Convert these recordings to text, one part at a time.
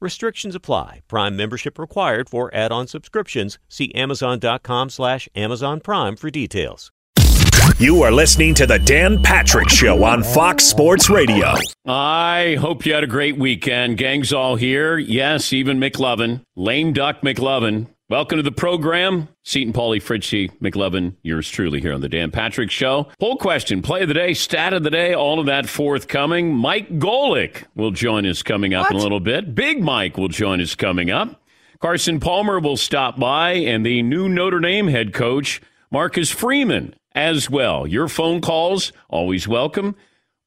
Restrictions apply. Prime membership required for add-on subscriptions. See Amazon.com slash Amazon Prime for details. You are listening to the Dan Patrick Show on Fox Sports Radio. I hope you had a great weekend. Gang's all here. Yes, even McLovin. Lame Duck McLovin Welcome to the program. Seton Paulie, Fritchie, McLovin, yours truly here on the Dan Patrick Show. Poll question, play of the day, stat of the day, all of that forthcoming. Mike Golic will join us coming up what? in a little bit. Big Mike will join us coming up. Carson Palmer will stop by, and the new Notre Dame head coach, Marcus Freeman, as well. Your phone calls, always welcome,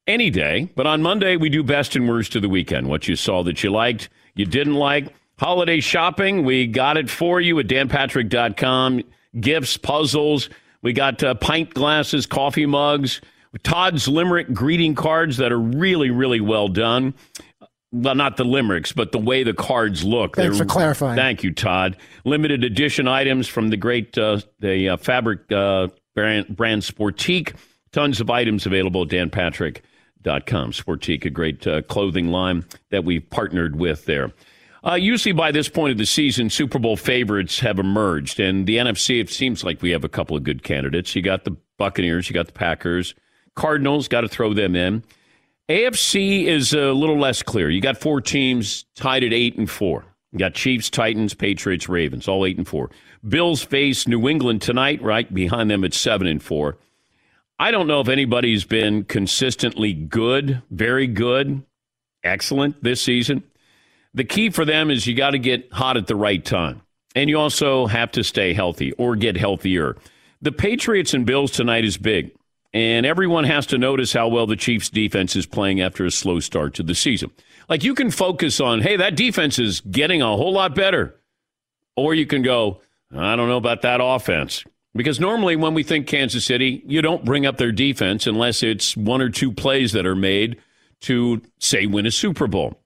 any day. But on Monday, we do best and worst of the weekend. What you saw that you liked, you didn't like Holiday shopping, we got it for you at danpatrick.com. Gifts, puzzles. We got uh, pint glasses, coffee mugs, Todd's Limerick greeting cards that are really, really well done. Well, not the limericks, but the way the cards look. Thanks They're, for clarifying. Thank you, Todd. Limited edition items from the great uh, the uh, fabric uh, brand, brand Sportique. Tons of items available at danpatrick.com. Sportique, a great uh, clothing line that we've partnered with there. Uh, usually by this point of the season, Super Bowl favorites have emerged, and the NFC. It seems like we have a couple of good candidates. You got the Buccaneers, you got the Packers, Cardinals. Got to throw them in. AFC is a little less clear. You got four teams tied at eight and four. You got Chiefs, Titans, Patriots, Ravens, all eight and four. Bills face New England tonight, right behind them at seven and four. I don't know if anybody's been consistently good, very good, excellent this season. The key for them is you got to get hot at the right time. And you also have to stay healthy or get healthier. The Patriots and Bills tonight is big. And everyone has to notice how well the Chiefs defense is playing after a slow start to the season. Like you can focus on, hey, that defense is getting a whole lot better. Or you can go, I don't know about that offense. Because normally when we think Kansas City, you don't bring up their defense unless it's one or two plays that are made to, say, win a Super Bowl.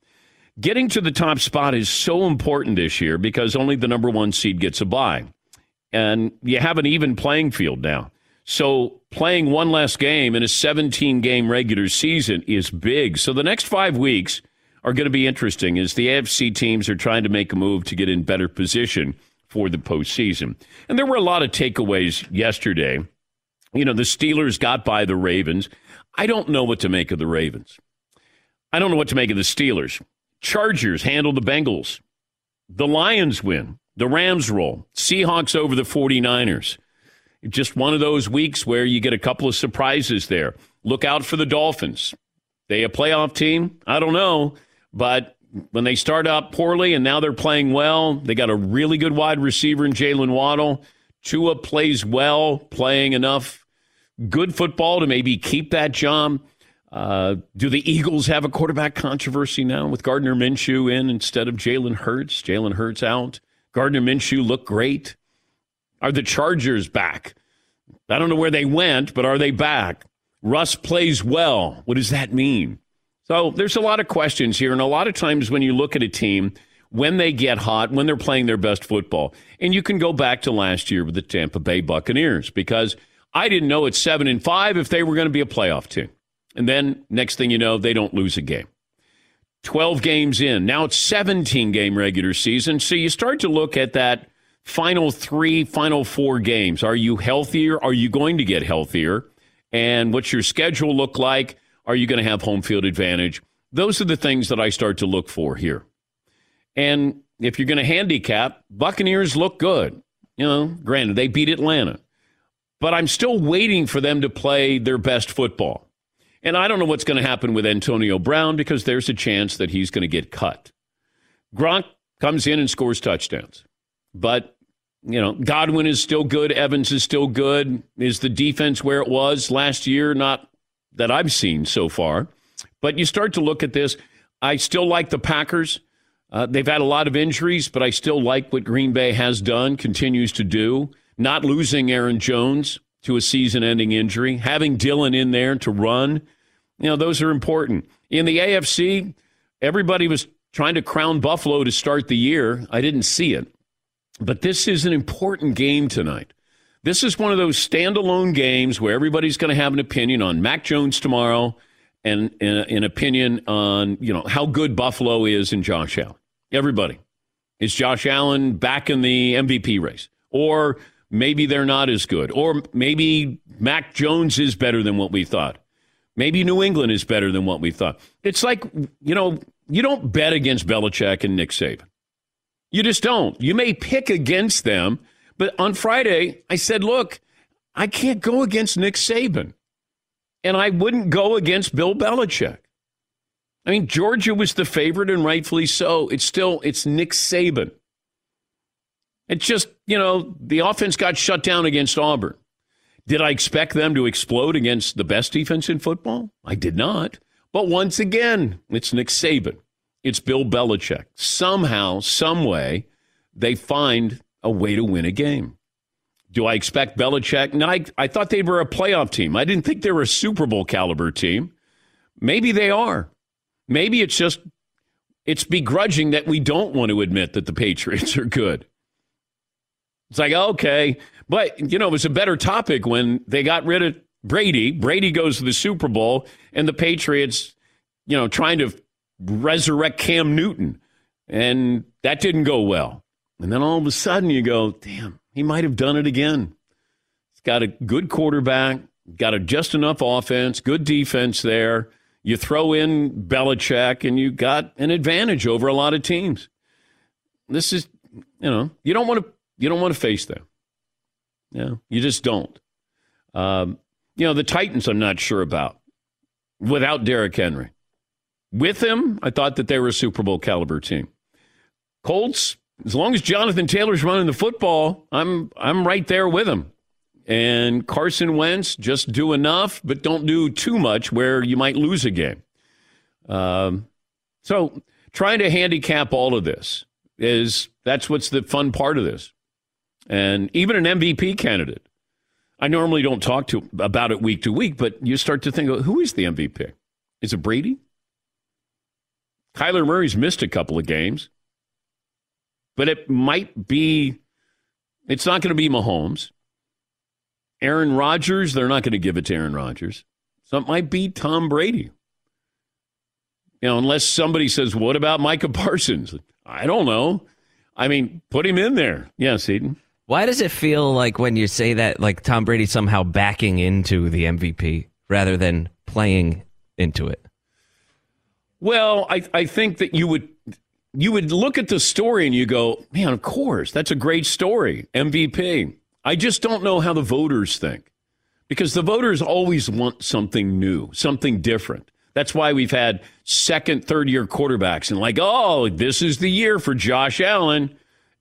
Getting to the top spot is so important this year because only the number one seed gets a bye. And you have an even playing field now. So playing one less game in a 17 game regular season is big. So the next five weeks are going to be interesting as the AFC teams are trying to make a move to get in better position for the postseason. And there were a lot of takeaways yesterday. You know, the Steelers got by the Ravens. I don't know what to make of the Ravens. I don't know what to make of the Steelers. Chargers handle the Bengals. The Lions win. The Rams roll. Seahawks over the 49ers. Just one of those weeks where you get a couple of surprises there. Look out for the Dolphins. They a playoff team? I don't know. But when they start out poorly and now they're playing well, they got a really good wide receiver in Jalen Waddle. Tua plays well, playing enough good football to maybe keep that job. Uh, do the Eagles have a quarterback controversy now with Gardner Minshew in instead of Jalen Hurts? Jalen Hurts out. Gardner Minshew looked great. Are the Chargers back? I don't know where they went, but are they back? Russ plays well. What does that mean? So there's a lot of questions here. And a lot of times when you look at a team, when they get hot, when they're playing their best football, and you can go back to last year with the Tampa Bay Buccaneers because I didn't know at seven and five if they were going to be a playoff team. And then next thing you know, they don't lose a game. 12 games in. Now it's 17 game regular season. So you start to look at that final three, final four games. Are you healthier? Are you going to get healthier? And what's your schedule look like? Are you going to have home field advantage? Those are the things that I start to look for here. And if you're going to handicap, Buccaneers look good. You know, granted, they beat Atlanta, but I'm still waiting for them to play their best football. And I don't know what's going to happen with Antonio Brown because there's a chance that he's going to get cut. Gronk comes in and scores touchdowns. But, you know, Godwin is still good. Evans is still good. Is the defense where it was last year? Not that I've seen so far. But you start to look at this. I still like the Packers. Uh, they've had a lot of injuries, but I still like what Green Bay has done, continues to do. Not losing Aaron Jones to a season ending injury, having Dillon in there to run. You know, those are important. In the AFC, everybody was trying to crown Buffalo to start the year. I didn't see it. But this is an important game tonight. This is one of those standalone games where everybody's going to have an opinion on Mac Jones tomorrow and an opinion on, you know, how good Buffalo is in Josh Allen. Everybody. Is Josh Allen back in the MVP race? Or maybe they're not as good. Or maybe Mac Jones is better than what we thought. Maybe New England is better than what we thought. It's like, you know, you don't bet against Belichick and Nick Saban. You just don't. You may pick against them, but on Friday, I said, look, I can't go against Nick Saban. And I wouldn't go against Bill Belichick. I mean, Georgia was the favorite and rightfully so. It's still, it's Nick Saban. It's just, you know, the offense got shut down against Auburn. Did I expect them to explode against the best defense in football? I did not. But once again, it's Nick Saban. It's Bill Belichick. Somehow, some way, they find a way to win a game. Do I expect Belichick? No, I, I thought they were a playoff team. I didn't think they were a Super Bowl caliber team. Maybe they are. Maybe it's just it's begrudging that we don't want to admit that the Patriots are good. It's like, okay. But, you know, it was a better topic when they got rid of Brady. Brady goes to the Super Bowl, and the Patriots, you know, trying to resurrect Cam Newton. And that didn't go well. And then all of a sudden you go, damn, he might have done it again. He's got a good quarterback, got a just enough offense, good defense there. You throw in Belichick and you got an advantage over a lot of teams. This is, you know, you don't want to you don't want to face them. Yeah, you just don't. Um, you know, the Titans I'm not sure about without Derrick Henry. With him, I thought that they were a Super Bowl caliber team. Colts, as long as Jonathan Taylor's running the football, I'm I'm right there with him. And Carson Wentz just do enough, but don't do too much where you might lose a game. Um, so trying to handicap all of this is that's what's the fun part of this. And even an MVP candidate, I normally don't talk to about it week to week, but you start to think, who is the MVP? Is it Brady? Kyler Murray's missed a couple of games but it might be, it's not going to be Mahomes. Aaron Rodgers, they're not going to give it to Aaron Rodgers. So it might be Tom Brady. You know, unless somebody says, what about Micah Parsons? I don't know. I mean, put him in there. Yes, Eden. Why does it feel like when you say that, like Tom Brady somehow backing into the MVP rather than playing into it? Well, I, I think that you would you would look at the story and you go, man, of course, that's a great story. MVP. I just don't know how the voters think because the voters always want something new, something different. That's why we've had second, third year quarterbacks and like, oh, this is the year for Josh Allen.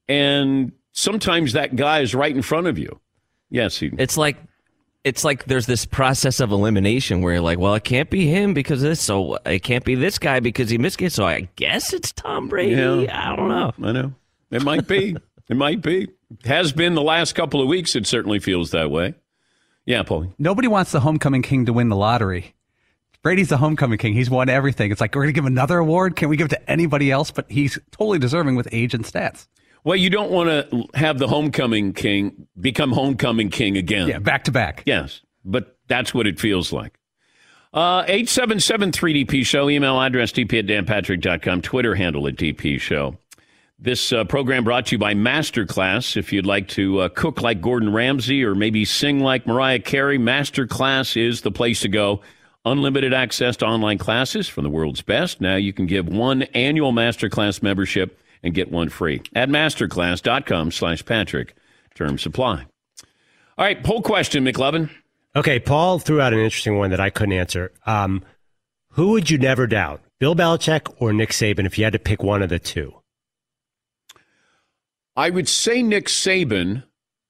And sometimes that guy is right in front of you. Yes. He, it's like it's like there's this process of elimination where you're like, well, it can't be him because of this, so it can't be this guy because he missed it. So I guess it's Tom Brady. Yeah, I don't know. I know. It might be. it might be. Has been the last couple of weeks. It certainly feels that way. Yeah, Paulie. Nobody wants the homecoming king to win the lottery. Brady's the homecoming king. He's won everything. It's like we're going to give another award. Can we give it to anybody else? But he's totally deserving with age and stats. Well, you don't want to have the homecoming king become homecoming king again. Yeah, back to back. Yes, but that's what it feels like. Uh, 877 3DP Show, email address dp at danpatrick.com, Twitter handle at DP Show. This uh, program brought to you by Masterclass. If you'd like to uh, cook like Gordon Ramsay or maybe sing like Mariah Carey, Masterclass is the place to go. Unlimited access to online classes from the world's best. Now you can give one annual Masterclass membership and get one free at masterclass.com slash Patrick. Term supply. All right, poll question, McLovin. Okay, Paul threw out an interesting one that I couldn't answer. Um, who would you never doubt, Bill Belichick or Nick Saban, if you had to pick one of the two? I would say Nick Saban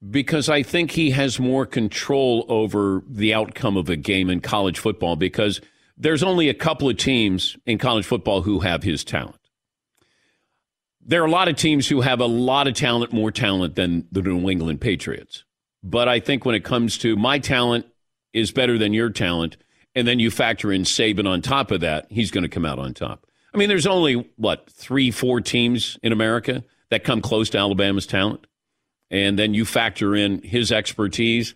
because I think he has more control over the outcome of a game in college football because there's only a couple of teams in college football who have his talent. There are a lot of teams who have a lot of talent, more talent than the New England Patriots. But I think when it comes to my talent is better than your talent, and then you factor in Saban on top of that, he's going to come out on top. I mean, there's only, what, three, four teams in America that come close to Alabama's talent. And then you factor in his expertise.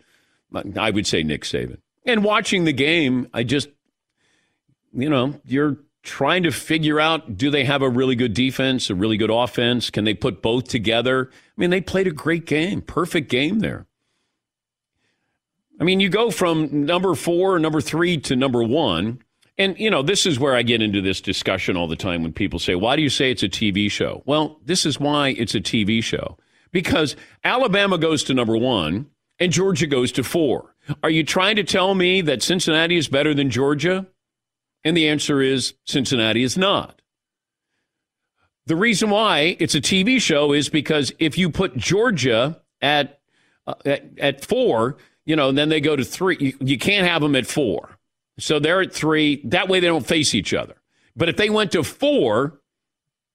I would say Nick Saban. And watching the game, I just, you know, you're trying to figure out do they have a really good defense, a really good offense? Can they put both together? I mean, they played a great game, perfect game there. I mean, you go from number four, number three to number one. And, you know, this is where I get into this discussion all the time when people say, why do you say it's a TV show? Well, this is why it's a TV show. Because Alabama goes to number one and Georgia goes to four. Are you trying to tell me that Cincinnati is better than Georgia? And the answer is Cincinnati is not. The reason why it's a TV show is because if you put Georgia at, uh, at, at four, you know, and then they go to three. You, you can't have them at four. So they're at three. That way they don't face each other. But if they went to four,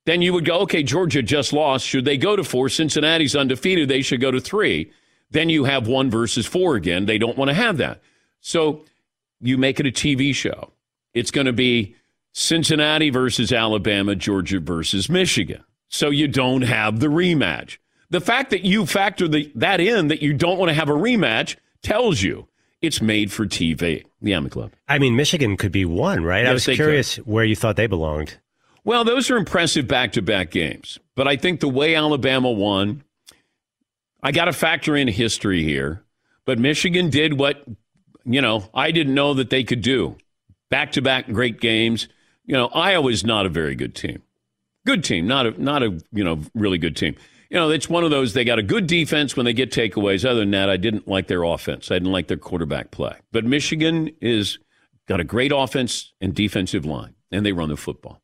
then you would go, okay, Georgia just lost. Should they go to four? Cincinnati's undefeated. They should go to three. Then you have one versus four again. They don't want to have that. So you make it a TV show. It's going to be Cincinnati versus Alabama, Georgia versus Michigan. So you don't have the rematch. The fact that you factor the, that in, that you don't want to have a rematch, tells you it's made for TV. Yeah, McLeod. I mean, Michigan could be one, right? Yes, I was curious where you thought they belonged. Well, those are impressive back to back games. But I think the way Alabama won, I got to factor in history here. But Michigan did what, you know, I didn't know that they could do. Back to back great games. You know, Iowa's not a very good team. Good team, not a not a, you know, really good team. You know, it's one of those they got a good defense when they get takeaways. Other than that, I didn't like their offense. I didn't like their quarterback play. But Michigan is got a great offense and defensive line, and they run the football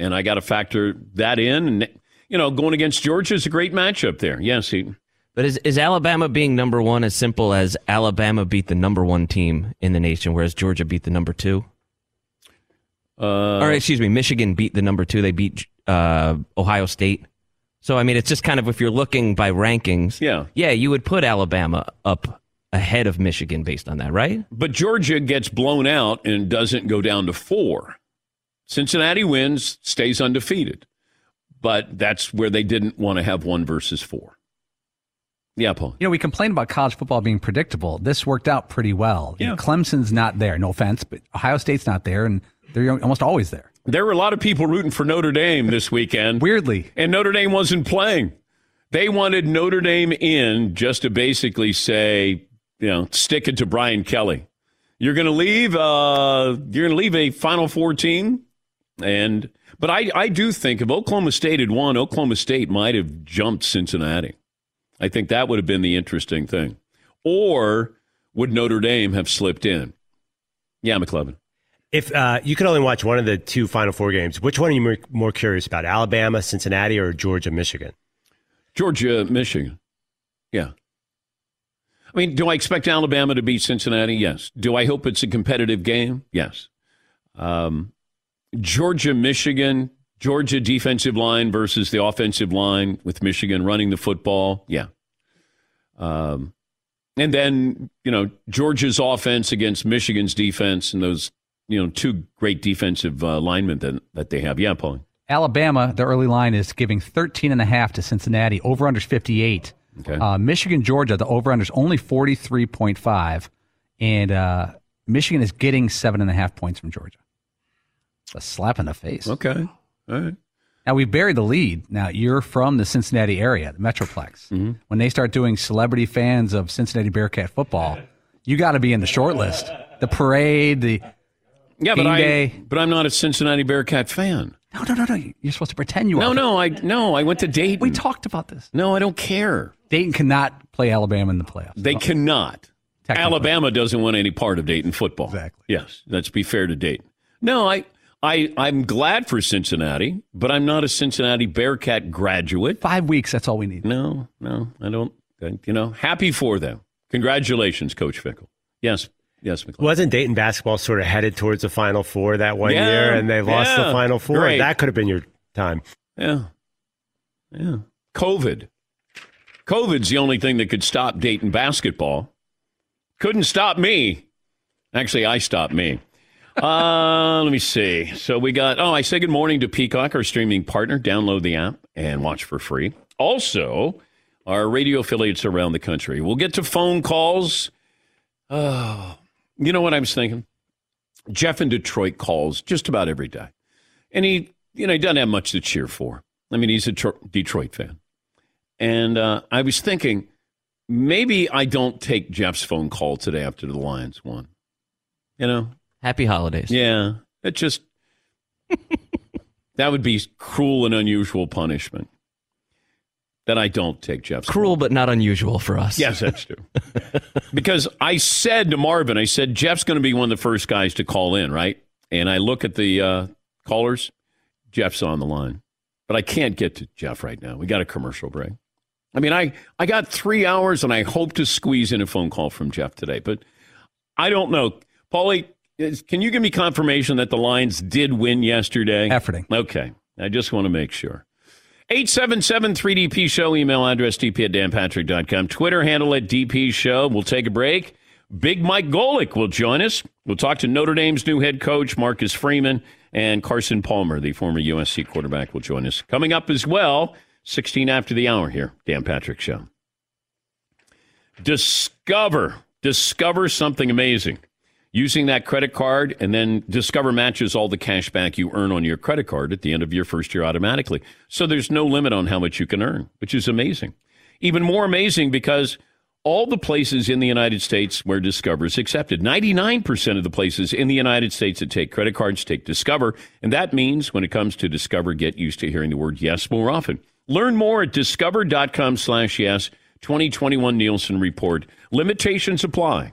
and I got to factor that in. And you know, going against Georgia is a great matchup there. Yes, he. But is is Alabama being number one as simple as Alabama beat the number one team in the nation, whereas Georgia beat the number two? Uh, or excuse me, Michigan beat the number two. They beat uh, Ohio State. So I mean, it's just kind of if you're looking by rankings, Yeah. yeah, you would put Alabama up ahead of Michigan based on that, right? But Georgia gets blown out and doesn't go down to four. Cincinnati wins, stays undefeated. But that's where they didn't want to have one versus four. Yeah, Paul. You know, we complain about college football being predictable. This worked out pretty well. You know, Yeah. Clemson's not there. No offense, but Ohio State's not there, and they're almost always there. There were a lot of people rooting for Notre Dame this weekend. Weirdly, And Notre Dame wasn't playing. They wanted Notre Dame in just to basically say, you know, stick it to Brian Kelly. You're going to leave. Uh, you're going to leave a Final Four team, and but I I do think if Oklahoma State had won, Oklahoma State might have jumped Cincinnati. I think that would have been the interesting thing. Or would Notre Dame have slipped in? Yeah, McLovin. If uh, you could only watch one of the two Final Four games, which one are you more, curious about? Alabama, Cincinnati, or Georgia, Michigan? Georgia, Michigan. Yeah. I mean, do I expect Alabama to beat Cincinnati? Yes. Do I hope it's a competitive game? Yes. Um, Georgia, Michigan, Georgia defensive line versus the offensive line with Michigan running the football. Yeah. Um, And then, you know, Georgia's offense against Michigan's defense and those, you know, two great defensive uh, linemen that, that they have. Yeah, Paul. Alabama, the early line is giving 13 and a half to Cincinnati, over under 58. Okay. Uh, Michigan, Georgia, the over under is only 43.5. And uh, Michigan is getting seven and a half points from Georgia. It's a slap in the face. Okay. All right. Now we've buried the lead. Now you're from the Cincinnati area, the Metroplex. Mm-hmm. When they start doing celebrity fans of Cincinnati Bearcat football, you got to be in the short list. The parade, the Yeah, but Game I but I'm not a Cincinnati Bearcat fan. no, no, no, no. You're supposed to pretend you No, are. no, no, I no, I went to Dayton. We talked about this. No, I don't care. Dayton cannot play Alabama in the playoffs. They cannot. Alabama doesn't want any part of Dayton football. Exactly. Yes, let's be fair to Dayton. No, I, I, I'm glad for Cincinnati, but I'm not a Cincinnati Bearcat graduate. Five weeks. That's all we need. No, no, I don't. You know, happy for them. Congratulations, Coach Fickell. Yes, yes. Wasn't Dayton basketball sort of headed towards the Final Four that one Yeah, year, and they lost yeah, the Final Four? great. That could have been your time. Yeah, yeah. COVID. COVID's the only thing that could stop Dayton basketball. Couldn't stop me. Actually, I stopped me. Uh, let me see. So we got, oh, I say good morning to Peacock, our streaming partner. Download the app and watch for free. Also, our radio affiliates around the country. We'll get to phone calls. Oh, you know what I was thinking? Jeff in Detroit calls just about every day. And he, you know, he doesn't have much to cheer for. I mean, he's a Tro- Detroit fan. And uh, I was thinking, maybe I don't take Jeff's phone call today after the Lions won. You know? Happy holidays. Yeah. It just, that would be cruel and unusual punishment. That I don't take Jeff's Cruel, but not unusual for us. Yes, that's true. because I said to Marvin, I said, Jeff's going to be one of the first guys to call in, right? And I look at the uh, callers, Jeff's on the line. But I can't get to Jeff right now. We got a commercial break. I mean, I, I got three hours and I hope to squeeze in a phone call from Jeff today, but I don't know. Paulie, is- can you give me confirmation that the Lions did win yesterday? Efforting. Okay. I just want to make sure. 877 3DP Show, email address dp at danpatrick.com, Twitter handle at DP Show. We'll take a break. Big Mike Golic will join us. We'll talk to Notre Dame's new head coach, Marcus Freeman, and Carson Palmer, the former USC quarterback, will join us. Coming up as well, 16 after the hour here, Dan Patrick Show. Discover, discover something amazing. Using that credit card, and then Discover matches all the cash back you earn on your credit card at the end of your first year automatically. So there's no limit on how much you can earn, which is amazing. Even more amazing because all the places in the United States where Discover is accepted, 99% of the places in the United States that take credit cards take Discover. And that means when it comes to Discover, get used to hearing the word yes more often. Learn more at discover.com slash yes, 2021 Nielsen Report. Limitations apply.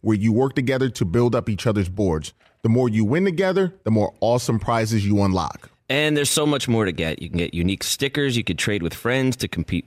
where you work together to build up each other's boards. The more you win together, the more awesome prizes you unlock. And there's so much more to get. You can get unique stickers. You could trade with friends to compete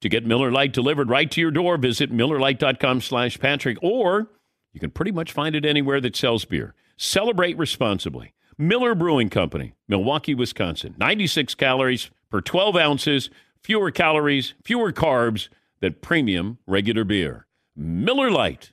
To get Miller Lite delivered right to your door, visit MillerLite.com slash Patrick, or you can pretty much find it anywhere that sells beer. Celebrate responsibly. Miller Brewing Company, Milwaukee, Wisconsin. 96 calories per 12 ounces, fewer calories, fewer carbs than premium regular beer. Miller Lite.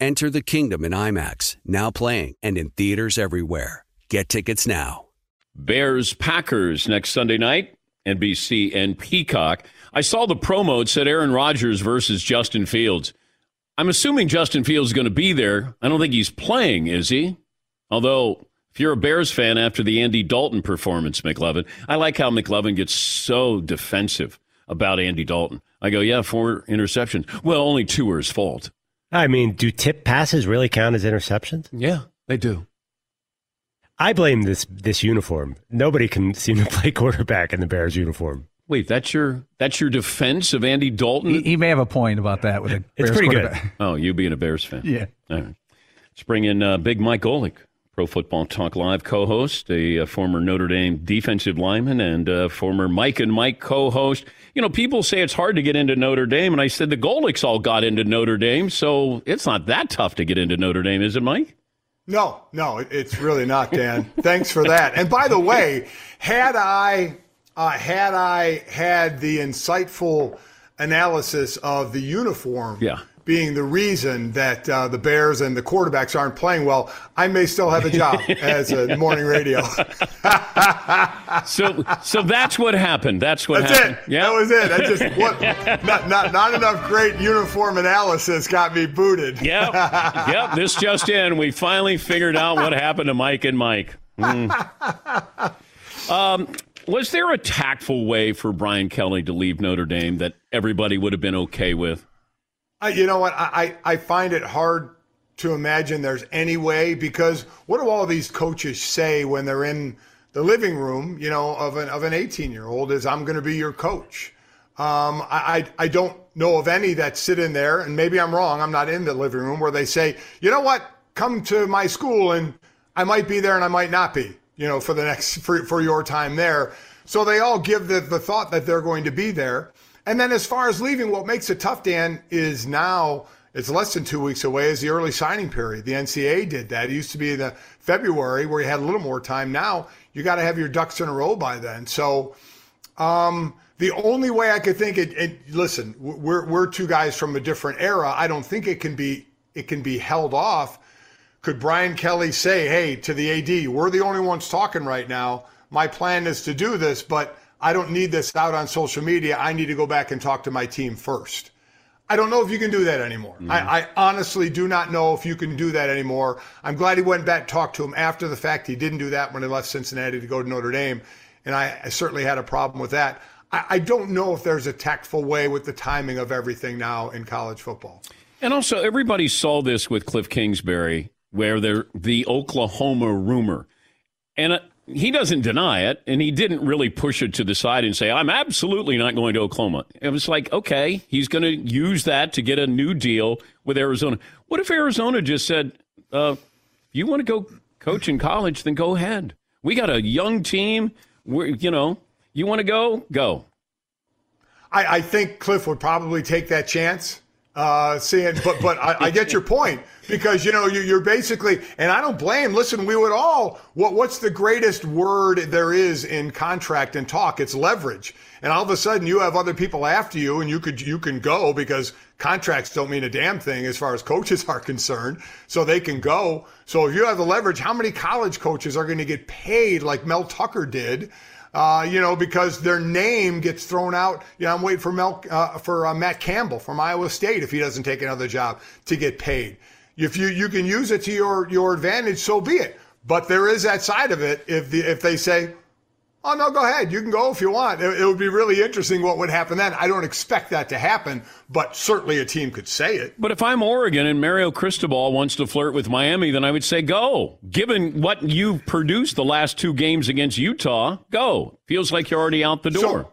Enter the kingdom in IMAX, now playing and in theaters everywhere. Get tickets now. Bears Packers next Sunday night, NBC and Peacock. I saw the promo. It said Aaron Rodgers versus Justin Fields. I'm assuming Justin Fields is going to be there. I don't think he's playing, is he? Although, if you're a Bears fan after the Andy Dalton performance, McLovin, I like how McLovin gets so defensive about Andy Dalton. I go, yeah, four interceptions. Well, only two were his fault. I mean, do tip passes really count as interceptions? Yeah, they do. I blame this this uniform. Nobody can seem to play quarterback in the Bears uniform. Wait, that's your that's your defense of Andy Dalton? He, he may have a point about that with a It's Bears pretty good. Oh, you being a Bears fan. Yeah. All right. Let's bring in uh, Big Mike Golic, Pro Football Talk Live co host, a, uh former Notre Dame defensive lineman, and former Mike and Mike co host. You know, people say it's hard to get into Notre Dame, and I said the Golics all got into Notre Dame, so it's not that tough to get into Notre Dame, is it, Mike? No, no, it's really not, Dan. Thanks for that. And by the way, had I uh, had I had the insightful analysis of the uniform Yeah. Being the reason that uh, the Bears and the quarterbacks aren't playing well, I may still have a job as a morning radio. So, so that's what happened. That's what That's happened. it. That was it. I just what not, not not enough great uniform analysis got me booted. Yep. Yep. This just in. We finally figured out what happened to Mike and Mike. Hmm. Um, was there a tactful way for Brian Kelly to leave Notre Dame that everybody would have been okay with? I, you know what? I, I find it hard to imagine there's any way because what do all these coaches say when they're in the living room, you know, of an of an 18 year old is I'm going to be your coach. Um, I, I I don't know of any that sit in there, and maybe I'm wrong. I'm not in the living room where they say, you know what, come to my school, and I might be there and I might not be, you know, for the next for for your time there. So they all give the the thought that they're going to be there. And then as far as leaving, what makes it tough, Dan, is now it's less than two weeks away is the early signing period. The NCAA did that. It used to be the February where you had a little more time. Now you got to have your ducks in a row by then. So um, the only way I could think it, it listen, we're we're two guys from a different era. I don't think it can be it can be held off. Could Brian Kelly say, "Hey, to the AD, we're the only ones talking right now. My plan is to do this, but I don't need this out on social media. I need to go back and talk to my team first. I don't know if you can do that anymore. Mm-hmm. I, I honestly do not know if you can do that anymore. I'm glad he went back and talked to him after the fact. He didn't do that when he left Cincinnati to go to Notre Dame. And I, I certainly had a problem with that. I, I don't know if there's a tactful way with the timing of everything now in college football. And also, everybody saw this with Cliff Kingsbury, where they're the Oklahoma rumor. And uh, he doesn't deny it, and he didn't really push it to the side and say, I'm absolutely not going to Oklahoma. It was like, okay, he's going to use that to get a new deal with Arizona. What if Arizona just said, uh, you want to go coach in college, then go ahead. We got a young team. We're, you know, you want to go? Go. I, I think Cliff would probably take that chance. Uh, seeing, but but I, I get your point because you know you, you're basically, and I don't blame. Listen, we would all. What what's the greatest word there is in contract and talk? It's leverage. And all of a sudden, you have other people after you, and you could you can go because contracts don't mean a damn thing as far as coaches are concerned. So they can go. So if you have the leverage, how many college coaches are going to get paid like Mel Tucker did? Uh, you know, because their name gets thrown out. You know, I'm waiting for Mel, uh, for uh, Matt Campbell from Iowa State if he doesn't take another job to get paid. If you you can use it to your your advantage, so be it. But there is that side of it. If the if they say, Oh no, go ahead. You can go if you want. It, it, would be really interesting what would happen then. I don't expect that to happen, but certainly a team could say it. But if I'm Oregon and Mario Cristobal wants to flirt with Miami, then I would say go. Given what you've produced the last two games against Utah, go. Feels like you're already out the door.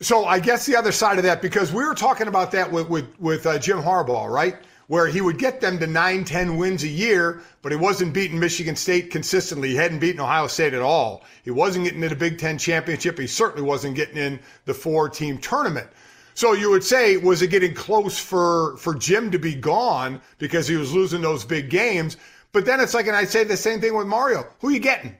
So, so I guess the other side of that, because we were talking about that with with, with uh, Jim Harbaugh, right? Where he would get them to 9, 10 wins a year, but he wasn't beating Michigan State consistently. He hadn't beaten Ohio State at all. He wasn't getting to the Big Ten championship. He certainly wasn't getting in the four team tournament. So you would say, was it getting close for, for Jim to be gone because he was losing those big games? But then it's like, and I'd say the same thing with Mario. Who are you getting?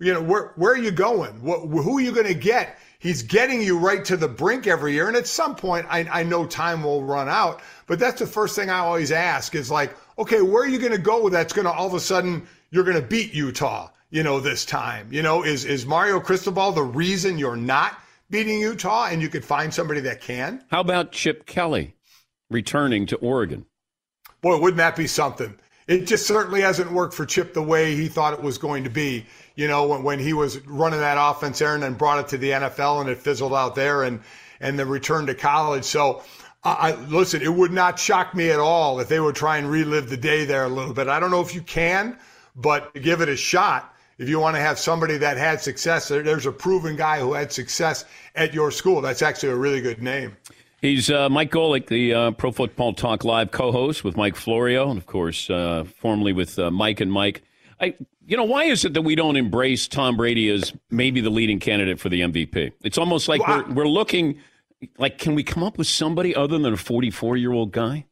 You know, where, where are you going? What, who are you going to get? He's getting you right to the brink every year. And at some point, I, I know time will run out. But that's the first thing I always ask is like, okay, where are you going to go that's going to all of a sudden you're going to beat Utah, you know, this time? You know, is, is Mario Cristobal the reason you're not beating Utah and you could find somebody that can? How about Chip Kelly returning to Oregon? Boy, wouldn't that be something? It just certainly hasn't worked for Chip the way he thought it was going to be. You know, when, when he was running that offense there and then brought it to the NFL and it fizzled out there and, and then returned to college. So, I, listen, it would not shock me at all if they would try and relive the day there a little bit. I don't know if you can, but give it a shot. If you want to have somebody that had success, there's a proven guy who had success at your school. That's actually a really good name. He's uh, Mike Golic, the uh, Pro Football Talk Live co-host with Mike Florio, and of course, uh, formerly with uh, Mike and Mike. I, you know, why is it that we don't embrace Tom Brady as maybe the leading candidate for the MVP? It's almost like well, we're, we're looking – like, can we come up with somebody other than a 44 year old guy?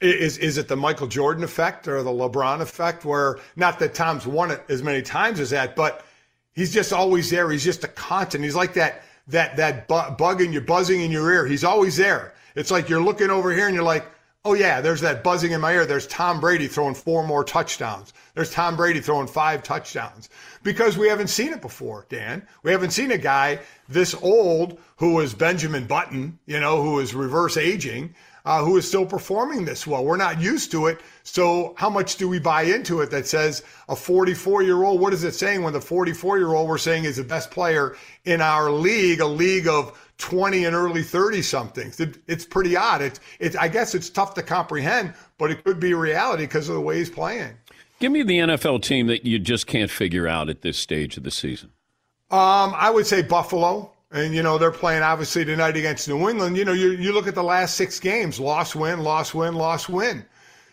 Is is it the Michael Jordan effect or the LeBron effect? Where not that Tom's won it as many times as that, but he's just always there. He's just a constant. He's like that that that bug in your buzzing in your ear. He's always there. It's like you're looking over here and you're like, Oh yeah, there's that buzzing in my ear. There's Tom Brady throwing four more touchdowns. There's Tom Brady throwing five touchdowns because we haven't seen it before, Dan. We haven't seen a guy this old who is Benjamin Button, you know, who is reverse aging, uh, who is still performing this well. We're not used to it. So how much do we buy into it that says a 44 year old? What is it saying when the 44 year old we're saying is the best player in our league, a league of 20 and early 30 somethings. It, it's pretty odd. It's, it's, I guess it's tough to comprehend, but it could be reality because of the way he's playing. Give me the NFL team that you just can't figure out at this stage of the season. Um, I would say Buffalo. And, you know, they're playing obviously tonight against New England. You know, you, you look at the last six games loss, win, loss, win, loss, win.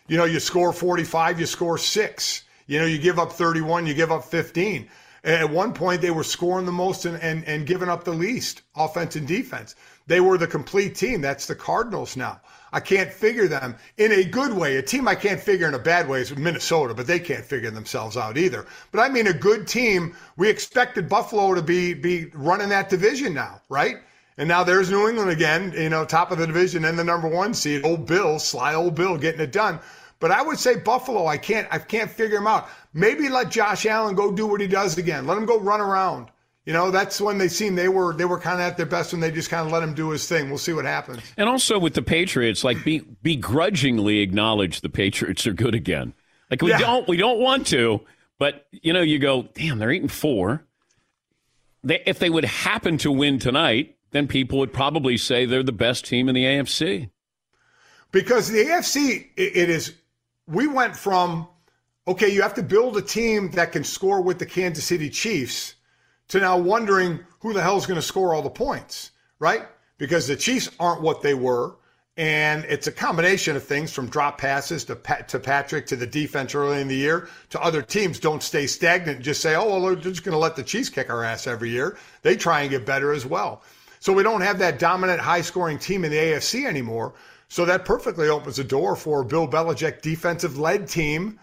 You know, you score 45, you score six. You know, you give up 31, you give up 15. At one point, they were scoring the most and, and, and giving up the least offense and defense. They were the complete team. That's the Cardinals now. I can't figure them in a good way. A team I can't figure in a bad way is Minnesota, but they can't figure themselves out either. But I mean, a good team. We expected Buffalo to be be running that division now, right? And now there's New England again, you know, top of the division and the number one seed. Old Bill, sly old Bill, getting it done. But I would say Buffalo. I can't. I can't figure them out. Maybe let Josh Allen go do what he does again. Let him go run around. You know, that's when they seemed they were they were kind of at their best when they just kind of let him do his thing. We'll see what happens. And also with the Patriots, like be, begrudgingly acknowledge the Patriots are good again. Like we Yeah. don't we don't want to, but you know, you go, damn, they're eating four. They, if they would happen to win tonight, then people would probably say they're the best team in the AFC. because the AFC it, it is we went from okay you have to build a team that can score with the Kansas City Chiefs to now wondering who the hell is going to score all the points right? Because the Chiefs aren't what they were and it's a combination of things from drop passes to to Patrick to the defense early in the year to other teams don't stay stagnant and just say oh well they're just going to let the Chiefs kick our ass every year. They try and get better as well. So we don't have that dominant high scoring team in the AFC anymore. So that perfectly opens the door for Bill Belichick defensive led team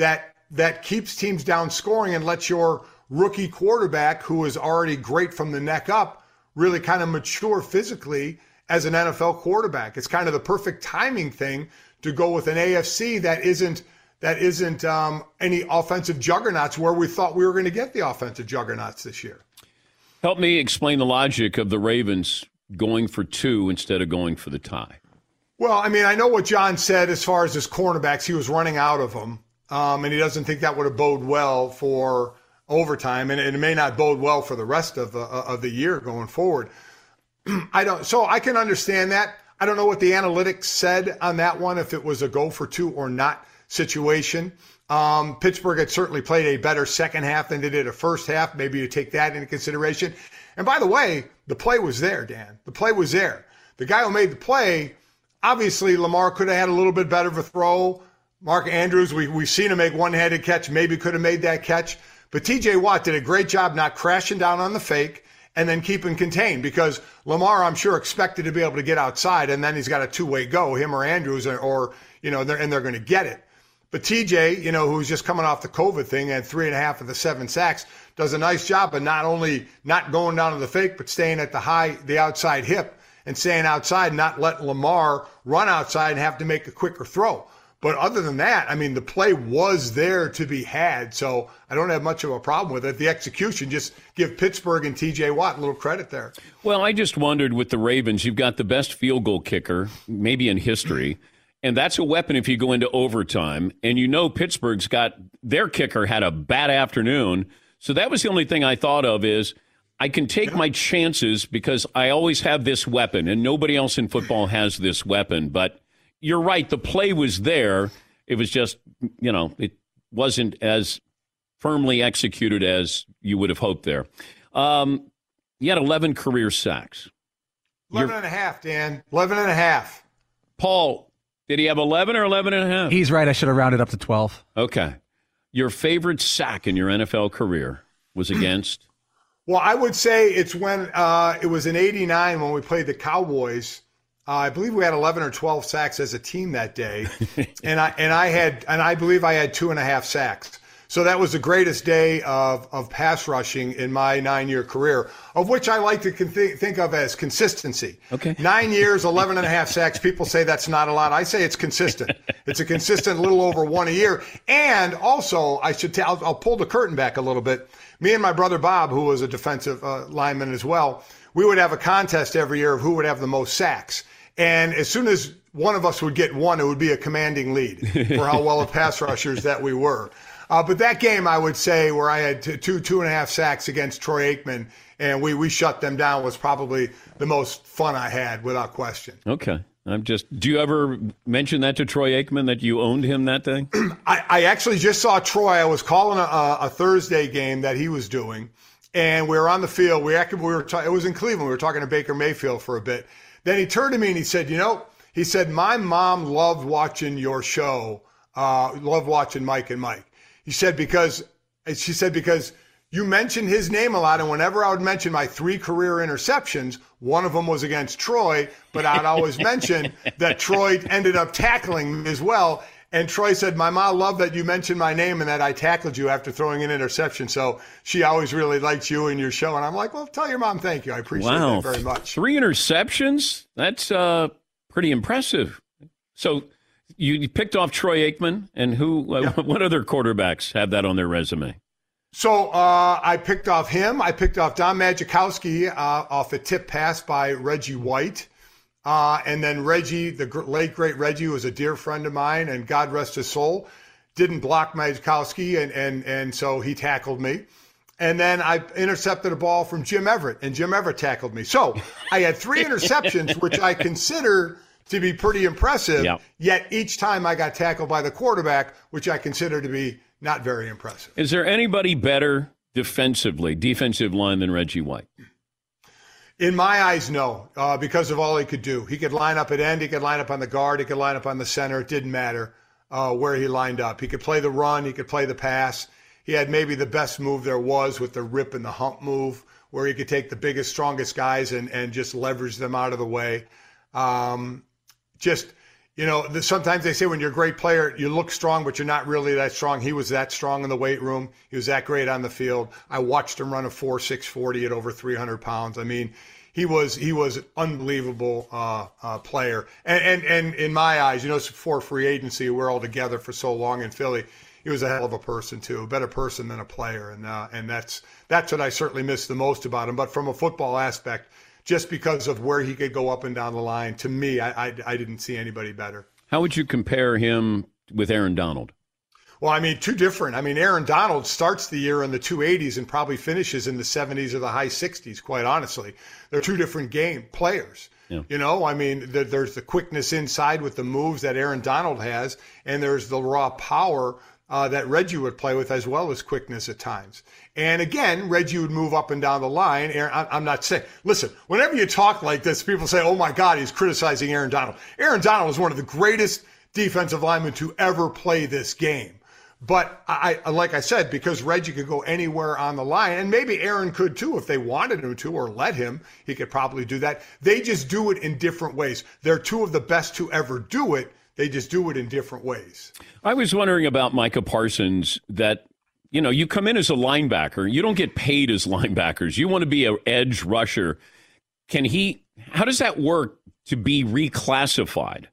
that that keeps teams down scoring and lets your rookie quarterback, who is already great from the neck up, really kind of mature physically as an NFL quarterback. It's kind of the perfect timing thing to go with an AFC that isn't that isn't um, any offensive juggernauts where we thought we were going to get the offensive juggernauts this year. Help me explain the logic of the Ravens going for two instead of going for the tie. Well, I mean, I know what John said as far as his cornerbacks. He was running out of them, um, and he doesn't think that would have bode well for overtime, and it may not bode well for the rest of the of the year going forward. I don't. So I can understand that. I don't know what the analytics said on that one, if it was a go for two or not situation. Um, Pittsburgh had certainly played a better second half than they did a first half. Maybe you take that into consideration. And by the way, the play was there, Dan. The play was there. The guy who made the play, obviously, Lamar could have had a little bit better of a throw. Mark Andrews, we, we've seen him make one handed catch, maybe could have made that catch. But TJ Watt did a great job not crashing down on the fake and then keeping contained because Lamar, I'm sure, expected to be able to get outside and then he's got a two way go, him or Andrews, or, or you know, they're, and they're going to get it. But TJ, you know, who's just coming off the COVID thing and three and a half of the seven sacks, does a nice job of not only not going down to the fake, but staying at the high, the outside hip and staying outside, not letting Lamar run outside and have to make a quicker throw. But other than that, I mean, the play was there to be had. So I don't have much of a problem with it. The execution, just give Pittsburgh and TJ Watt a little credit there. Well, I just wondered with the Ravens, you've got the best field goal kicker, maybe in history. And that's a weapon if you go into overtime. And you know Pittsburgh's got their kicker had a bad afternoon. So that was the only thing I thought of is I can take my chances because I always have this weapon and nobody else in football has this weapon. But you're right, the play was there. It was just, you know, it wasn't as firmly executed as you would have hoped there. Um, you had 11 career sacks. 11 and a half, Dan. 11 and a half. Paul, did he have 11 or 11 and a half? He's right. I should have rounded up to 12. Okay. Your favorite sack in your NFL career was against? Well, I would say it's when uh, it was in '89 when we played the Cowboys. Uh, I believe we had 11 or 12 sacks as a team that day, and I and I had and I believe I had two and a half sacks. So that was the greatest day of, of pass rushing in my nine year career, of which I like to think of as consistency. Okay. Nine years, 11 and a half sacks. People say that's not a lot. I say it's consistent. It's a consistent little over one a year. And also, I should tell, I'll, I'll pull the curtain back a little bit. Me and my brother Bob, who was a defensive uh, lineman as well, we would have a contest every year of who would have the most sacks. And as soon as one of us would get one, it would be a commanding lead for how well of pass rushers that we were. Uh, but that game, I would say, where I had t- two, two and a half sacks against Troy Aikman, and we, we shut them down, was probably the most fun I had, without question. Okay. I'm just. Do you ever mention that to Troy Aikman that you owned him that day? I, I actually just saw Troy. I was calling a, a Thursday game that he was doing, and we were on the field. We actually we were. Ta- it was in Cleveland. We were talking to Baker Mayfield for a bit. Then he turned to me and he said, "You know," he said, "My mom loved watching your show. Uh, loved watching Mike and Mike." He said because she said because you mentioned his name a lot, and whenever I would mention my three career interceptions, one of them was against Troy, but I'd always mention that Troy ended up tackling me as well. And Troy said, My mom loved that you mentioned my name and that I tackled you after throwing an interception. So she always really liked you and your show. And I'm like, Well, tell your mom thank you. I appreciate wow. that very much. Three interceptions? That's uh, pretty impressive. So you, you picked off Troy Aikman, and who? Uh, what other quarterbacks have that on their resume? So uh, I picked off him. I picked off Don Majkowski uh, off a tip pass by Reggie White. Uh, and then Reggie, the gr- late great Reggie, was a dear friend of mine, and God rest his soul, didn't block Majkowski, and and and so he tackled me. And then I intercepted a ball from Jim Everett, and Jim Everett tackled me. So I had three interceptions, which I consider to be pretty impressive. Yeah. Yet each time I got tackled by the quarterback, which I consider to be not very impressive. Is there anybody better defensively, defensive line than Reggie White? In my eyes, no, uh, because of all he could do. He could line up at end, he could line up on the guard, he could line up on the center. It didn't matter uh, where he lined up. He could play the run, he could play the pass. He had maybe the best move there was with the rip and the hump move, where he could take the biggest, strongest guys and, and just leverage them out of the way. Um, just, you know, sometimes they say when you're a great player, you look strong, but you're not really that strong. He was that strong in the weight room. He was that great on the field. I watched him run a 4 six forty at over 300 pounds. I mean, he was he was unbelievable uh, uh, player. And, and and in my eyes, you know, it's before free agency, we're all together for so long in Philly. He was a hell of a person too, a better person than a player, and uh, and that's that's what I certainly miss the most about him. But from a football aspect, just because of where he could go up and down the line, to me, I I, I didn't see anybody better. How would you compare him with Aaron Donald? Well, I mean, two different. I mean, Aaron Donald starts the year in the 280s and probably finishes in the 70s or the high 60s, quite honestly. They're two different game players. Yeah. You know, I mean, the, there's the quickness inside with the moves that Aaron Donald has, and there's the raw power uh, that Reggie would play with, as well as quickness at times. And again, Reggie would move up and down the line. Aaron, I'm not saying, listen, whenever you talk like this, people say, oh my God, he's criticizing Aaron Donald. Aaron Donald is one of the greatest defensive linemen to ever play this game. But I, like I said, because Reggie could go anywhere on the line, and maybe Aaron could too if they wanted him to or let him, he could probably do that. They just do it in different ways. They're two of the best to ever do it. They just do it in different ways. I was wondering about Micah Parsons that you know, you come in as a linebacker, you don't get paid as linebackers. You want to be an edge rusher. Can he how does that work to be reclassified?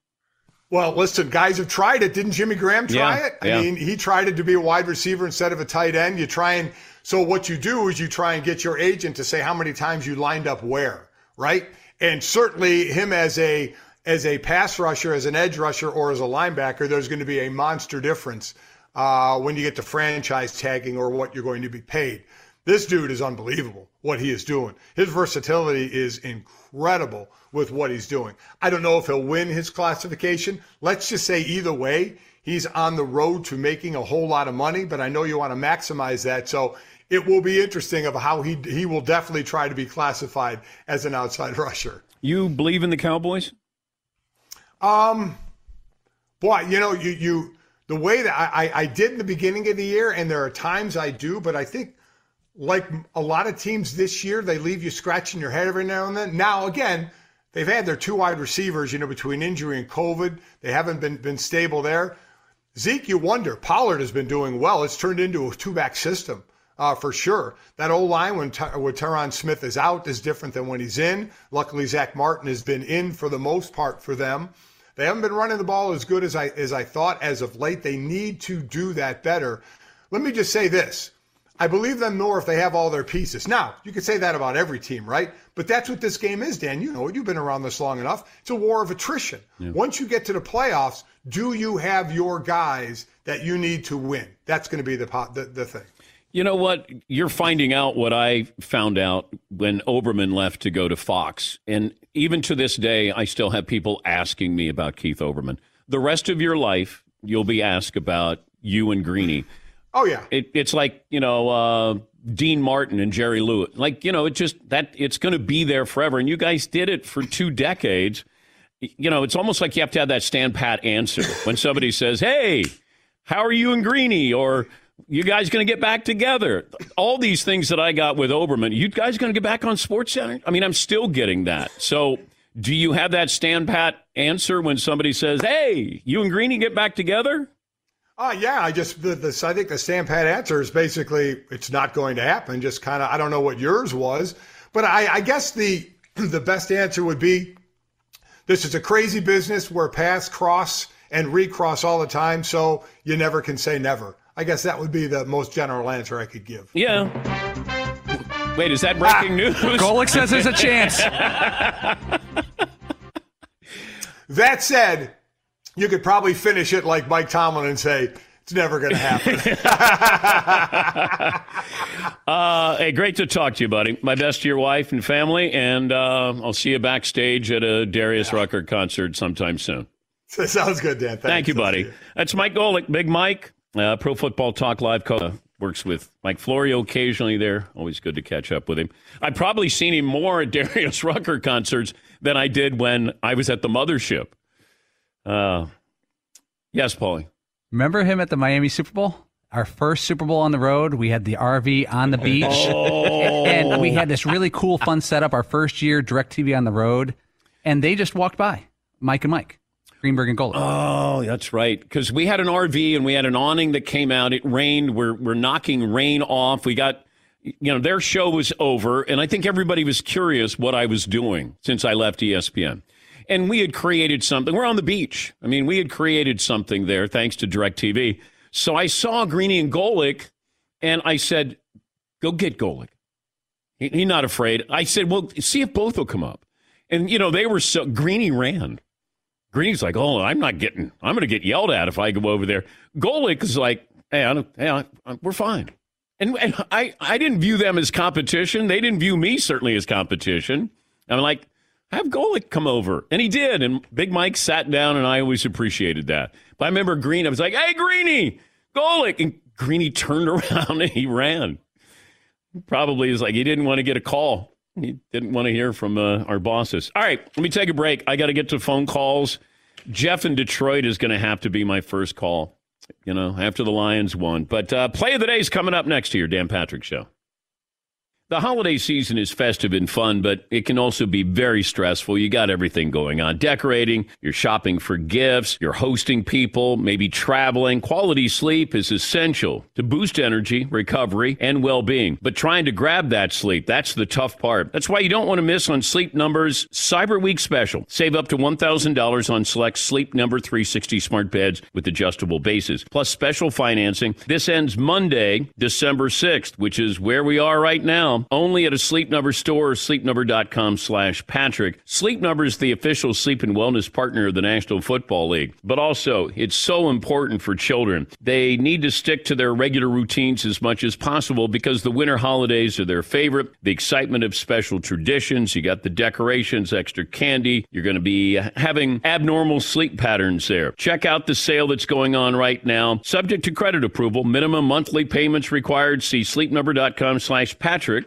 Well, listen, guys have tried it. Didn't Jimmy Graham try Yeah, it? yeah. I mean, he tried it to be a wide receiver instead of a tight end. You try and so what you do is you try and get your agent to say how many times you lined up where, right? And certainly him as a as a pass rusher, as an edge rusher, or as a linebacker, there's going to be a monster difference uh, when you get to franchise tagging or what you're going to be paid. This dude is unbelievable what he is doing. His versatility is incredible with what he's doing. I don't know if he'll win his classification. Let's just say either way, he's on the road to making a whole lot of money, but I know you want to maximize that. So it will be interesting of how he he will definitely try to be classified as an outside rusher. You believe in the Cowboys? Um, boy, you know, you you the way that I, I did in the beginning of the year, and there are times I do, but I think like a lot of teams this year, they leave you scratching your head every now and then. Now again, they've had their two wide receivers, you know, between injury and COVID, they haven't been been stable there. Zeke, you wonder. Pollard has been doing well. It's turned into a two back system uh, for sure. That old line when, Ty- when Tyron Smith is out is different than when he's in. Luckily, Zack Martin has been in for the most part for them. They haven't been running the ball as good as I as I thought as of late. They need to do that better. Let me just say this. I believe them more if they have all their pieces. Now, you could say that about every team, right? But that's what this game is, Dan. You know it. You've been around this long enough. It's a war of attrition. Once you get to the playoffs, do you have your guys that you need to win? That's going to be the, the the thing. You know what? You're finding out what I found out when Olbermann left to go to Fox. And even to this day, I still have people asking me about Keith Olbermann. The rest of your life, you'll be asked about you and Greeny. Oh yeah. It, it's like, you know, uh, Dean Martin and Jerry Lewis. Like, you know, it just that it's going to be there forever. And you guys did it for two decades. You know, it's almost like you have to have that stand pat answer when somebody says, Hey, how are you and Greeny? Or you guys going to get back together? All these things that I got with Olbermann, you guys going to get back on SportsCenter? I mean, I'm still getting that. So, do you have that stand pat answer when somebody says, "Hey, you and Greeny get back together"? Uh, yeah, I just the. I think the stand pat answer is basically it's not going to happen. Just kind of, I don't know what yours was, but I, I guess the the best answer would be this is a crazy business where paths cross and recross all the time, so you never can say never. I guess that would be the most general answer I could give. Yeah. Wait, is that breaking news? Golic says there's a chance. That said, you could probably finish it like Mike Tomlin and say, it's never going to happen. Uh, hey, great to talk to you, buddy. My best to your wife and family, and uh, I'll see you backstage at a Darius Rucker concert sometime soon. Sounds good, Dan. Thanks. Thank you, buddy. That's Mike Golic, Big Mike, uh, Pro Football Talk Live co- works with Mike Florio occasionally there. Always good to catch up with him. I've probably seen him more at Darius Rucker concerts than I did when I was at the mothership. Uh, yes, Paulie. Remember him at the Miami Super Bowl? Our first Super Bowl on the road. We had the RV on the beach. Oh. And we had this really cool, fun setup our first year, DirecTV on the road. And they just walked by, Mike and Mike, Greenberg and Golic. Oh, that's right. Because we had an RV and we had an awning that came out. It rained. We're we're knocking rain off. We got, you know, their show was over, and I think everybody was curious what I was doing since I left ESPN. And we had created something. We're on the beach. I mean, we had created something there thanks to DirecTV. So I saw Greeny and Golic, and I said, "Go get Golic." He, he's not afraid. I said, "Well, see if both will come up." And you know, they were so Greeny ran. Green's like, oh, I'm not getting, I'm going to get yelled at if I go over there. Golic is like, hey, I don't, hey I, I- we're fine. And, and I, I didn't view them as competition. They didn't view me certainly as competition. I'm like, have Golic come over. And he did. And Big Mike sat down, and I always appreciated that. But I remember Green, I was like, hey, Greeny, Golic. And Greeny turned around and he ran. Probably is like he didn't want to get a call. He didn't want to hear from uh, our bosses. All right, let me take a break. I got to get to phone calls. Jeff in Detroit is going to have to be my first call, you know, after the Lions won. But uh, play of the day is coming up next to your Dan Patrick Show. The holiday season is festive and fun, but it can also be very stressful. You got everything going on decorating, you're shopping for gifts, you're hosting people, maybe traveling. Quality sleep is essential to boost energy, recovery, and well being. But trying to grab that sleep, that's the tough part. That's why you don't want to miss on Sleep Number's Cyber Week special. Save up to $1,000 on select Sleep Number 360 smart beds with adjustable bases, plus special financing. This ends Monday, December 6th, which is where we are right now. Only at a Sleep Number store or sleepnumber.com slash Patrick. Sleep Number is the official sleep and wellness partner of the National Football League. But also, it's so important for children. They need to stick to their regular routines as much as possible because the winter holidays are their favorite. The excitement of special traditions. You got the decorations, extra candy. You're going to be having abnormal sleep patterns there. Check out the sale that's going on right now. Subject to credit approval. Minimum monthly payments required. See sleepnumber.com slash Patrick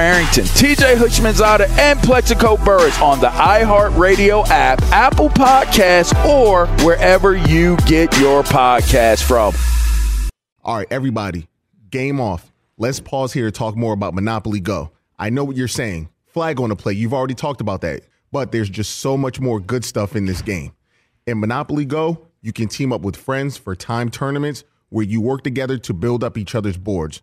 Arrington, TJ Houshmandzadeh, and Plaxico Burress on the iHeartRadio app, Apple Podcasts, or wherever you get your podcast from. All right, everybody, game off. Let's pause here to talk more about Monopoly Go. I know what you're saying. Flag on the play. You've already talked about that. But there's just so much more good stuff in this game. In Monopoly Go, you can team up with friends for time tournaments where you work together to build up each other's boards.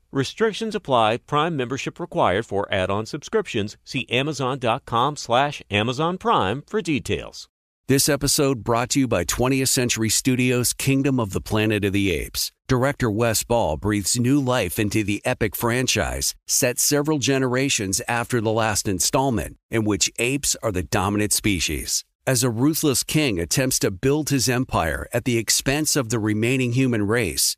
Restrictions apply. Prime membership required for add-on subscriptions. See Amazon.com slash Amazon Prime for details. This episode brought to you by 20th Century Studios' Kingdom of the Planet of the Apes. Director Wes Ball breathes new life into the epic franchise, set several generations after the last installment, in which apes are the dominant species. As a ruthless king attempts to build his empire at the expense of the remaining human race,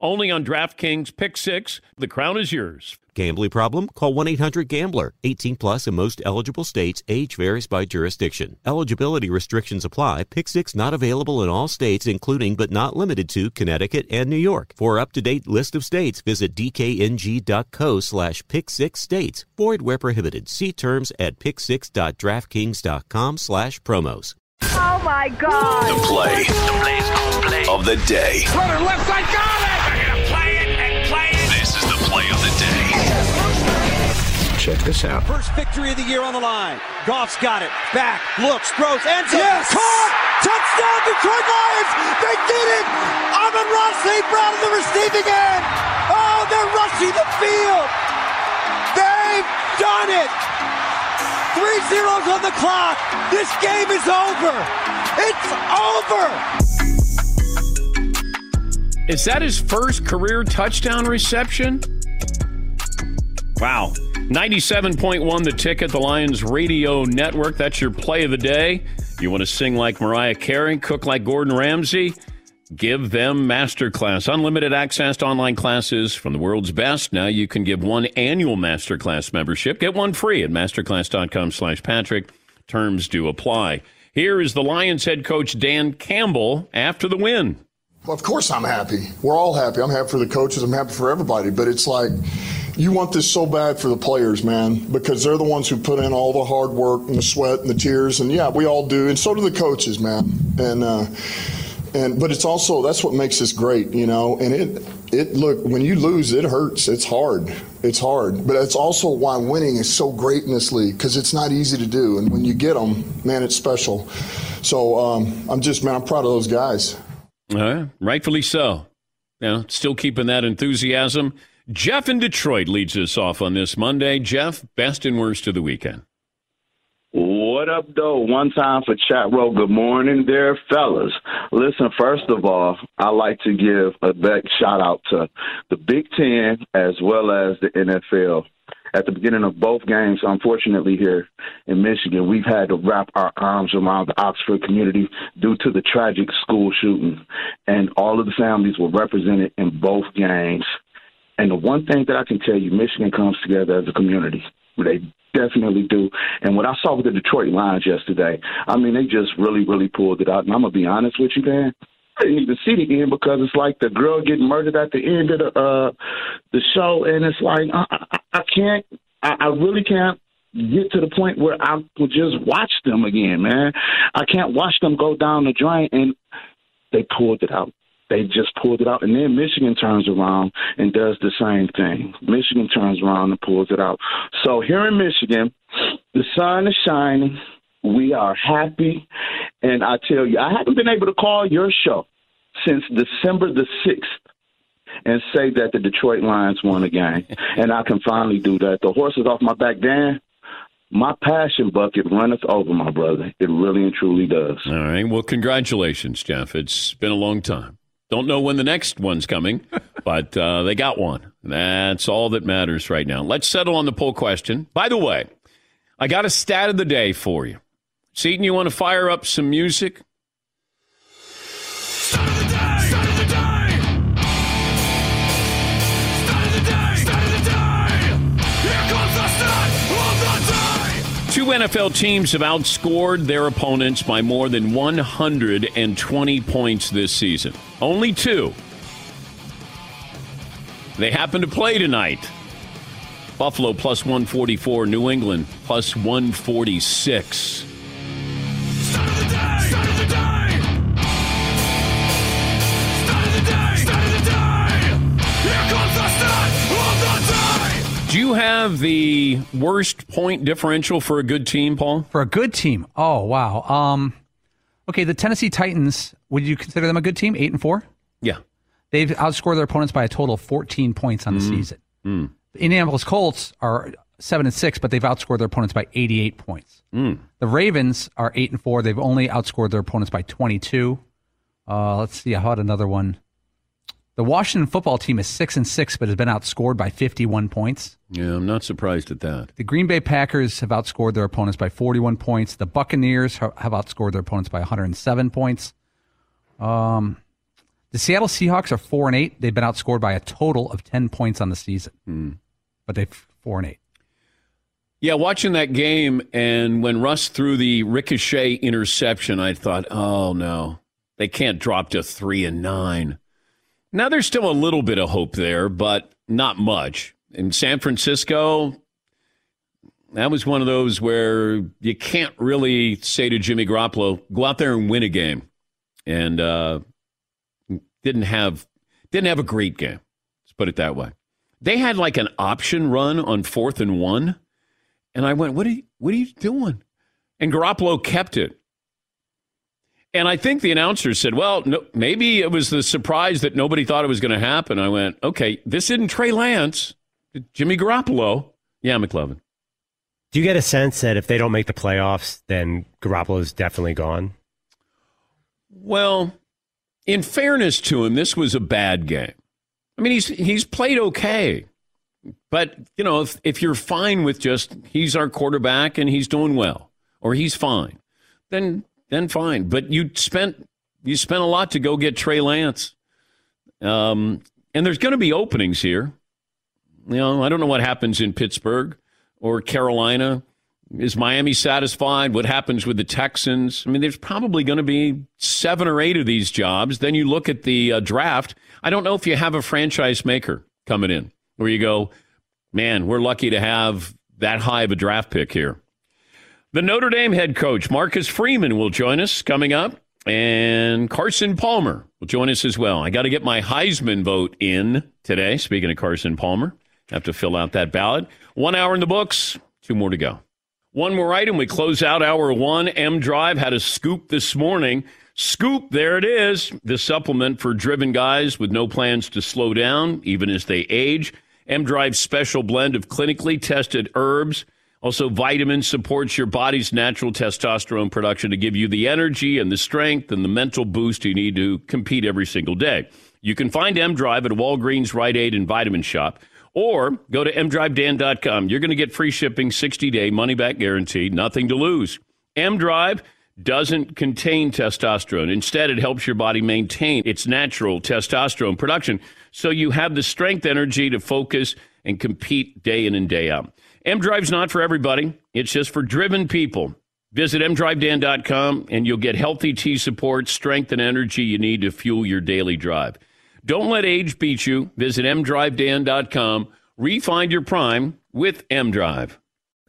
only on DraftKings Pick 6. The crown is yours. Gambling problem? Call 1-800-GAMBLER. 18 plus in most eligible states. Age varies by jurisdiction. Eligibility restrictions apply. Pick six not available in all states, including but not limited to Connecticut and New York. For up-to-date list of states, visit dkng.co slash pick six states. Void where prohibited. See terms at pick6.draftkings.com slash promos. Oh my God. The play, of the day. Runner left side, got it! Play of the day. Check this out. First victory of the year on the line. Goff's got it. Back, looks, throws, ends zone. Yes! Caught! Touchdown, Detroit Lions! They did it! Amon-Ra St. Brown on the receiving end! Oh, they're rushing the field! They've done it! Three zeros on the clock. This game is over. It's over. Is that his first career touchdown reception? Wow. 97.1 the ticket, the Lions radio network. That's your play of the day. You want to sing like Mariah Carey, cook like Gordon Ramsay? Give them Masterclass. Unlimited access to online classes from the world's best. Now you can give one annual Masterclass membership. Get one free at masterclass.com slash Patrick. Terms do apply. Here is the Lions head coach Dan Campbell after the win. Well, of course I'm happy. We're all happy. I'm happy for the coaches. I'm happy for everybody. But it's like you want this so bad for the players, man, because they're the ones who put in all the hard work and the sweat and the tears. And yeah, we all do, and so do the coaches, man. And uh, and but it's also that's what makes this great, you know. And it it look when you lose, it hurts. It's hard. It's hard. But it's also why winning is so great in this league because it's not easy to do. And when you get them, man, it's special. So um, I'm just man, I'm proud of those guys. All right, rightfully so. Now, still keeping that enthusiasm. Jeff in Detroit leads us off on this Monday. Jeff, best and worst of the weekend. What up, though? One time for chat roll. Good morning there, fellas. Listen, first of all, I like to give a big shout out to the Big Ten as well as the NFL. At the beginning of both games, unfortunately, here in Michigan, we've had to wrap our arms around the Oxford community due to the tragic school shooting. And all of the families were represented in both games. And the one thing that I can tell you, Michigan comes together as a community. They definitely do. And what I saw with the Detroit Lions yesterday, I mean, they just really, really pulled it out. And I'm gonna be honest with you, man. I didn't even see the end because it's like the girl getting murdered at the end of the uh the show, and it's like I, I, I can't, I, I really can't get to the point where I will just watch them again, man. I can't watch them go down the drain, and they pulled it out. They just pulled it out, and then Michigan turns around and does the same thing. Michigan turns around and pulls it out. So here in Michigan, the sun is shining. We are happy, and I tell you, I haven't been able to call your show since December the sixth and say that the Detroit Lions won a game, and I can finally do that. The horse is off my back, Dan. My passion bucket runneth over, my brother. It really and truly does. All right. Well, congratulations, Jeff. It's been a long time. Don't know when the next one's coming, but uh, they got one. That's all that matters right now. Let's settle on the poll question. By the way, I got a stat of the day for you. Seton, you want to fire up some music? Two NFL teams have outscored their opponents by more than 120 points this season. Only two. They happen to play tonight. Buffalo plus 144, New England plus 146. Do you have the worst point differential for a good team, Paul? For a good team? Oh wow. Um, okay, the Tennessee Titans. Would you consider them a good team? Eight and four. Yeah. They've outscored their opponents by a total of 14 points on the Mm. season. Mm. The Indianapolis Colts are seven and six, but they've outscored their opponents by 88 points. Mm. The Ravens are eight and four. They've only outscored their opponents by 22. Uh, let's see. I had another one? The Washington football team is six and six, but has been outscored by 51 points. Yeah, I'm not surprised at that. The Green Bay Packers have outscored their opponents by 41 points. The Buccaneers have outscored their opponents by 107 points. Um, the Seattle Seahawks are four and eight. They've been outscored by a total of 10 points on the season, Hmm. but they've four and eight. Yeah, watching that game, and when Russ threw the ricochet interception, I thought, oh no, they can't drop to three and nine. Now there's still a little bit of hope there, but not much. In San Francisco, that was one of those where you can't really say to Jimmy Garoppolo, "Go out there and win a game," and uh, didn't have didn't have a great game. Let's put it that way. They had like an option run on fourth and one. And I went, what are you, what are you doing? And Garoppolo kept it. And I think the announcer said, well, no, maybe it was the surprise that nobody thought it was going to happen. I went, okay, this isn't Trey Lance, Jimmy Garoppolo. Yeah, McLovin. Do you get a sense that if they don't make the playoffs, then Garoppolo's definitely gone? Well, in fairness to him, this was a bad game. I mean, he's he's played okay. But, you know, if, if you're fine with just he's our quarterback and he's doing well, or he's fine, then then fine. But you spent you spent a lot to go get Trey Lance. Um, and there's going to be openings here. You know, I don't know what happens in Pittsburgh or Carolina. Is Miami satisfied? What happens with the Texans? I mean, there's probably going to be seven or eight of these jobs. Then you look at the uh, draft. I don't know if you have a franchise maker coming in where you go, man, we're lucky to have that high of a draft pick here. The Notre Dame head coach, Marcus Freeman, will join us coming up, and Carson Palmer will join us as well. I got to get my Heisman vote in today. Speaking of Carson Palmer, have to fill out that ballot. One hour in the books, two more to go. One more item. We close out hour one. M Drive had a scoop this morning. Scoop, there it is. The supplement for driven guys with no plans to slow down, even as they age. M Drive's special blend of clinically tested herbs Also, vitamins supports your body's natural testosterone production to give you the energy and the strength and the mental boost you need to compete every single day. You can find M Drive at Walgreens, Rite Aid, and Vitamin Shoppe, or go to mdrivedan.com. You're going to get free shipping, 60 day money back guarantee, nothing to lose. M Drive doesn't contain testosterone. Instead, it helps your body maintain its natural testosterone production so you have the strength energy to focus and compete day in and day out. M Drive's not for everybody, it's just for driven people. Visit mdrivedan.com and you'll get healthy T support, strength, and energy you need to fuel your daily drive. Don't let age beat you. Visit mdrivedan.com. Refind your prime with M Drive.